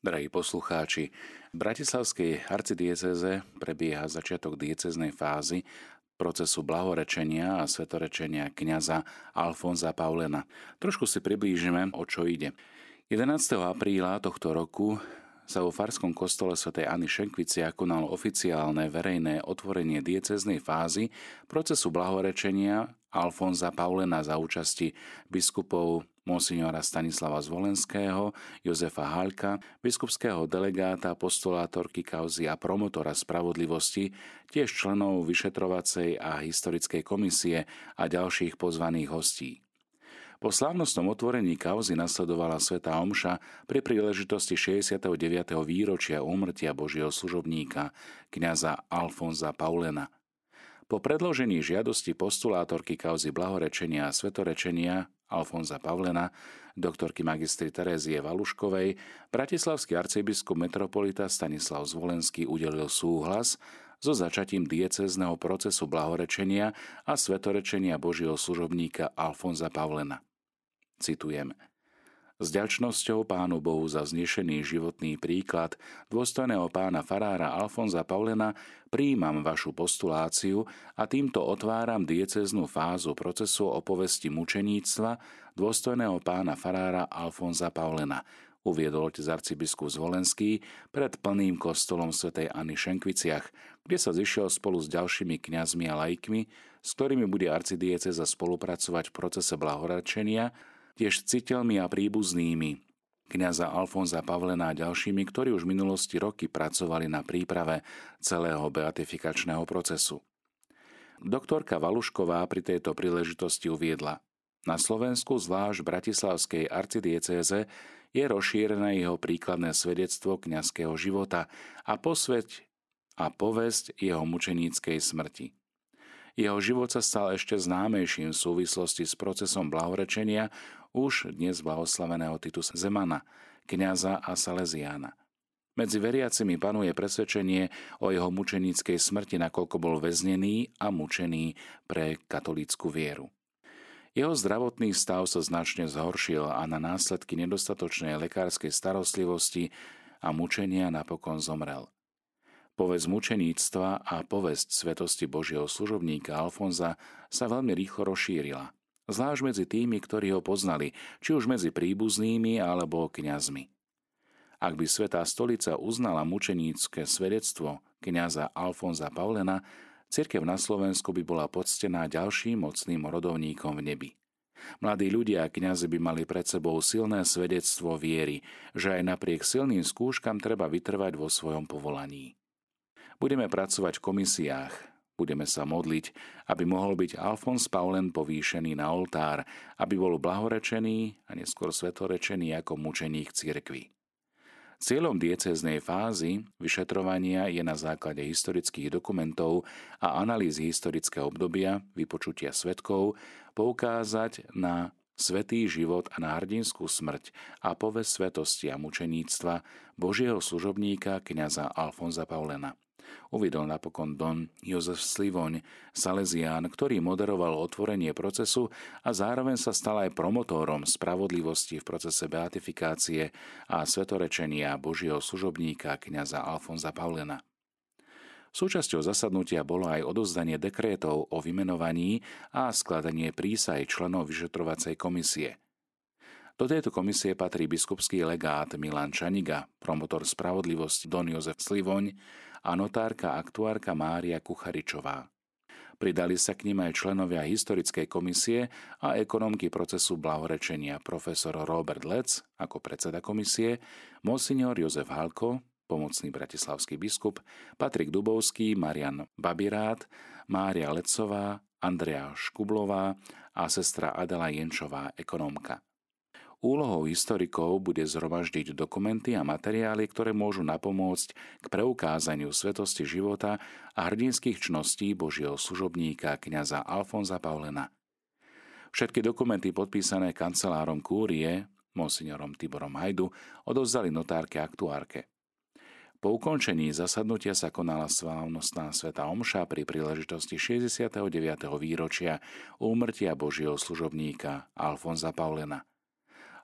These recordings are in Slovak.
Drahí poslucháči, v Bratislavskej arcidieceze prebieha začiatok dieceznej fázy procesu blahorečenia a svetorečenia kňaza Alfonza Paulena. Trošku si priblížime, o čo ide. 11. apríla tohto roku sa vo Farskom kostole svätej Anny Šenkvici konalo oficiálne verejné otvorenie dieceznej fázy procesu blahorečenia Alfonza Paulena za účasti biskupov monsignora Stanislava Zvolenského, Jozefa Halka, biskupského delegáta, postulátorky kauzy a promotora spravodlivosti, tiež členov vyšetrovacej a historickej komisie a ďalších pozvaných hostí. Po slávnostnom otvorení kauzy nasledovala Sveta Omša pri príležitosti 69. výročia úmrtia Božieho služobníka, kňaza Alfonza Paulena – po predložení žiadosti postulátorky kauzy blahorečenia a svetorečenia Alfonza Pavlena, doktorky magistry Terézie Valuškovej, bratislavský arcibiskup metropolita Stanislav Zvolenský udelil súhlas so začatím diecezného procesu blahorečenia a svetorečenia Božieho služobníka Alfonza Pavlena. Citujem – s ďačnosťou Pánu Bohu za znešený životný príklad dôstojného pána farára Alfonza Paulena príjmam vašu postuláciu a týmto otváram dieceznú fázu procesu o povesti mučeníctva dôstojného pána farára Alfonza Paulena, uviedol otec arcibiskup Zvolenský pred plným kostolom svätej Anny Šenkviciach, kde sa zišiel spolu s ďalšími kňazmi a laikmi, s ktorými bude arcidieceza spolupracovať v procese blahoračenia tiež citeľmi a príbuznými, kniaza Alfonza Pavlena a ďalšími, ktorí už v minulosti roky pracovali na príprave celého beatifikačného procesu. Doktorka Valušková pri tejto príležitosti uviedla, na Slovensku, zvlášť v Bratislavskej arcidiecéze, je rozšírené jeho príkladné svedectvo kňazského života a posveť a povesť jeho mučeníckej smrti. Jeho život sa stal ešte známejším v súvislosti s procesom blahorečenia už dnes blahoslaveného Titus Zemana, kniaza a Salesiána. Medzi veriacimi panuje presvedčenie o jeho mučeníckej smrti, nakoľko bol väznený a mučený pre katolícku vieru. Jeho zdravotný stav sa značne zhoršil a na následky nedostatočnej lekárskej starostlivosti a mučenia napokon zomrel. Povesť mučeníctva a povesť svetosti Božieho služobníka Alfonza sa veľmi rýchlo rozšírila – zvlášť medzi tými, ktorí ho poznali, či už medzi príbuznými alebo kňazmi. Ak by Svetá stolica uznala mučenícke svedectvo kňaza Alfonza Paulena, cirkev na Slovensku by bola poctená ďalším mocným rodovníkom v nebi. Mladí ľudia a kňazi by mali pred sebou silné svedectvo viery, že aj napriek silným skúškam treba vytrvať vo svojom povolaní. Budeme pracovať v komisiách, Budeme sa modliť, aby mohol byť Alfons Paulen povýšený na oltár, aby bol blahorečený a neskôr svetorečený ako mučeník cirkvi. Cieľom dieceznej fázy vyšetrovania je na základe historických dokumentov a analýzy historického obdobia, vypočutia svetkov, poukázať na svetý život a na hrdinskú smrť a povesť svetosti a mučeníctva Božieho služobníka kniaza Alfonza Paulena. Uvidol napokon Don Jozef Slivoň, Salesián, ktorý moderoval otvorenie procesu a zároveň sa stal aj promotórom spravodlivosti v procese beatifikácie a svetorečenia Božieho služobníka kniaza Alfonza Paulena. Súčasťou zasadnutia bolo aj odozdanie dekrétov o vymenovaní a skladanie prísaj členov vyšetrovacej komisie – do tejto komisie patrí biskupský legát Milan Čaniga, promotor spravodlivosti Don Jozef Slivoň a notárka aktuárka Mária Kucharičová. Pridali sa k ním aj členovia historickej komisie a ekonomky procesu blahorečenia profesor Robert Lec ako predseda komisie, monsignor Jozef Halko, pomocný bratislavský biskup, Patrik Dubovský, Marian Babirát, Mária Lecová, Andrea Škublová a sestra Adela Jenčová, ekonomka. Úlohou historikov bude zhromaždiť dokumenty a materiály, ktoré môžu napomôcť k preukázaniu svetosti života a hrdinských čností Božieho služobníka kňaza Alfonza Paulena. Všetky dokumenty podpísané kancelárom kúrie, monsignorom Tiborom Hajdu, odovzdali notárke aktuárke. Po ukončení zasadnutia sa konala slávnostná sveta omša pri príležitosti 69. výročia úmrtia Božieho služobníka Alfonza Paulena –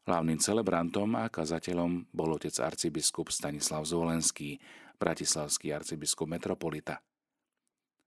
Hlavným celebrantom a kazateľom bol otec arcibiskup Stanislav Zvolenský, bratislavský arcibiskup metropolita.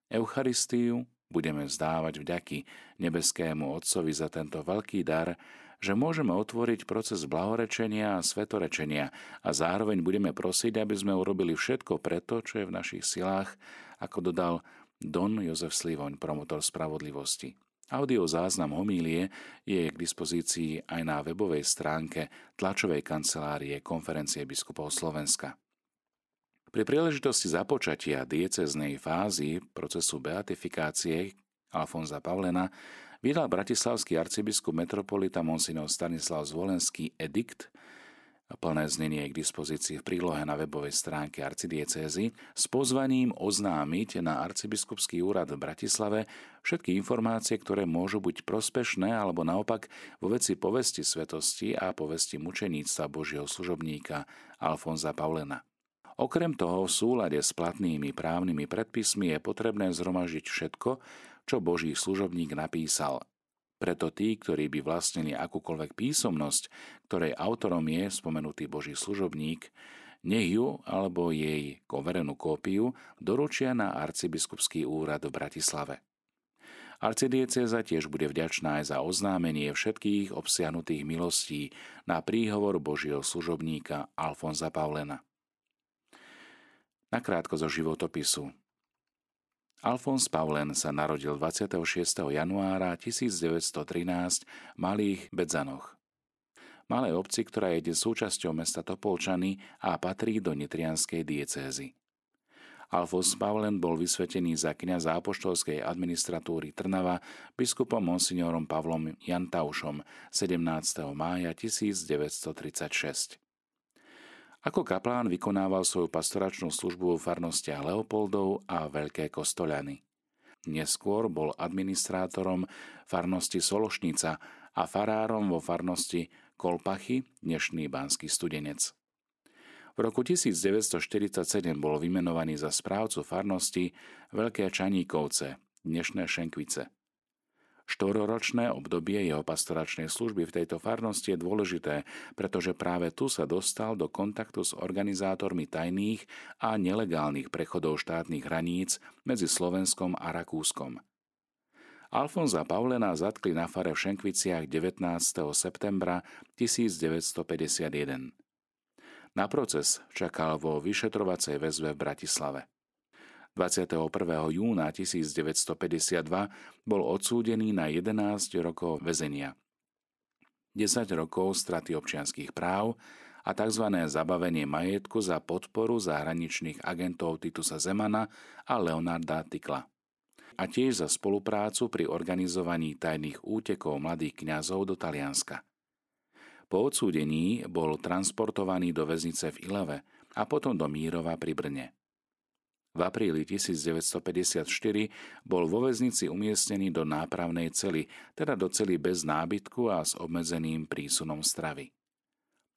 Eucharistiu budeme vzdávať vďaky nebeskému Otcovi za tento veľký dar, že môžeme otvoriť proces blahorečenia a svetorečenia a zároveň budeme prosiť, aby sme urobili všetko preto, čo je v našich silách, ako dodal Don Jozef Slivoň, promotor spravodlivosti. Audio záznam homílie je k dispozícii aj na webovej stránke tlačovej kancelárie Konferencie biskupov Slovenska. Pri príležitosti započatia dieceznej fázy procesu beatifikácie Alfonza Pavlena vydal bratislavský arcibiskup metropolita Monsignor Stanislav Zvolenský edikt, Plné znenie je k dispozícii v prílohe na webovej stránke arcidiecézy s pozvaním oznámiť na arcibiskupský úrad v Bratislave všetky informácie, ktoré môžu byť prospešné alebo naopak vo veci povesti svetosti a povesti mučeníctva Božieho služobníka Alfonza Paulena. Okrem toho v súlade s platnými právnymi predpismi je potrebné zhromažiť všetko, čo Boží služobník napísal preto tí, ktorí by vlastnili akúkoľvek písomnosť, ktorej autorom je spomenutý Boží služobník, nech ju alebo jej koverenú kópiu doručia na arcibiskupský úrad v Bratislave. Arcidieceza tiež bude vďačná aj za oznámenie všetkých obsiahnutých milostí na príhovor Božieho služobníka Alfonza Paulena. Nakrátko zo životopisu Alfons Paulen sa narodil 26. januára 1913 v Malých Bedzanoch. Malej obci, ktorá je dnes súčasťou mesta Topolčany a patrí do nitrianskej diecézy. Alfons Paulen bol vysvetený za kniaza apoštolskej administratúry Trnava biskupom monsignorom Pavlom Jantaušom 17. mája 1936. Ako kaplán vykonával svoju pastoračnú službu v farnostiach Leopoldov a Veľké Kostoľany. Neskôr bol administrátorom farnosti Sološnica a farárom vo farnosti Kolpachy, dnešný banský studenec. V roku 1947 bol vymenovaný za správcu farnosti Veľké Čaníkovce, dnešné Šenkvice. Štororočné obdobie jeho pastoračnej služby v tejto farnosti je dôležité, pretože práve tu sa dostal do kontaktu s organizátormi tajných a nelegálnych prechodov štátnych hraníc medzi Slovenskom a Rakúskom. Alfonza Paulena zatkli na fare v Šenkviciach 19. septembra 1951. Na proces čakal vo vyšetrovacej väzbe v Bratislave. 21. júna 1952 bol odsúdený na 11 rokov väzenia. 10 rokov straty občianských práv a tzv. zabavenie majetku za podporu zahraničných agentov Titusa Zemana a Leonarda Tykla. A tiež za spoluprácu pri organizovaní tajných útekov mladých kňazov do Talianska. Po odsúdení bol transportovaný do väznice v Ileve a potom do Mírova pri Brne. V apríli 1954 bol vo väznici umiestnený do nápravnej cely, teda do cely bez nábytku a s obmedzeným prísunom stravy.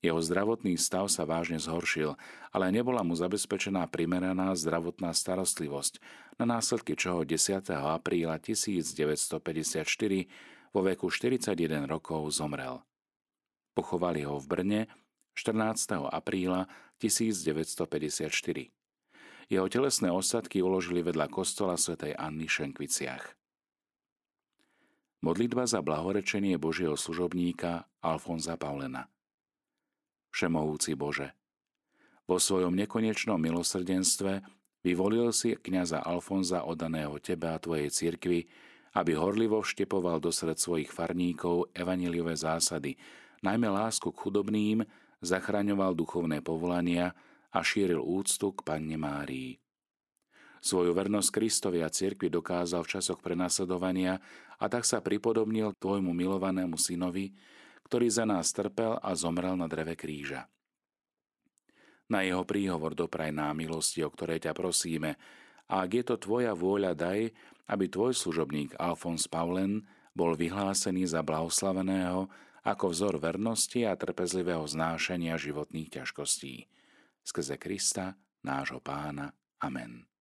Jeho zdravotný stav sa vážne zhoršil, ale nebola mu zabezpečená primeraná zdravotná starostlivosť, na následky čoho 10. apríla 1954 vo veku 41 rokov zomrel. Pochovali ho v Brne 14. apríla 1954. Jeho telesné ostatky uložili vedľa kostola svätej Anny v Šenkviciach. Modlitba za blahorečenie Božieho služobníka Alfonza Paulena Všemohúci Bože, vo svojom nekonečnom milosrdenstve vyvolil si kniaza Alfonza oddaného Tebe a Tvojej cirkvi, aby horlivo vštepoval do sred svojich farníkov evaniliové zásady, najmä lásku k chudobným, zachraňoval duchovné povolania a šíril úctu k Panne Márii. Svoju vernosť Kristovi a cirkvi dokázal v časoch prenasledovania a tak sa pripodobnil tvojmu milovanému synovi, ktorý za nás trpel a zomrel na dreve kríža. Na jeho príhovor dopraj nám milosti, o ktorej ťa prosíme, a ak je to tvoja vôľa, daj, aby tvoj služobník Alfons Paulen bol vyhlásený za blahoslaveného ako vzor vernosti a trpezlivého znášania životných ťažkostí skrze Krista, nášho pána. Amen.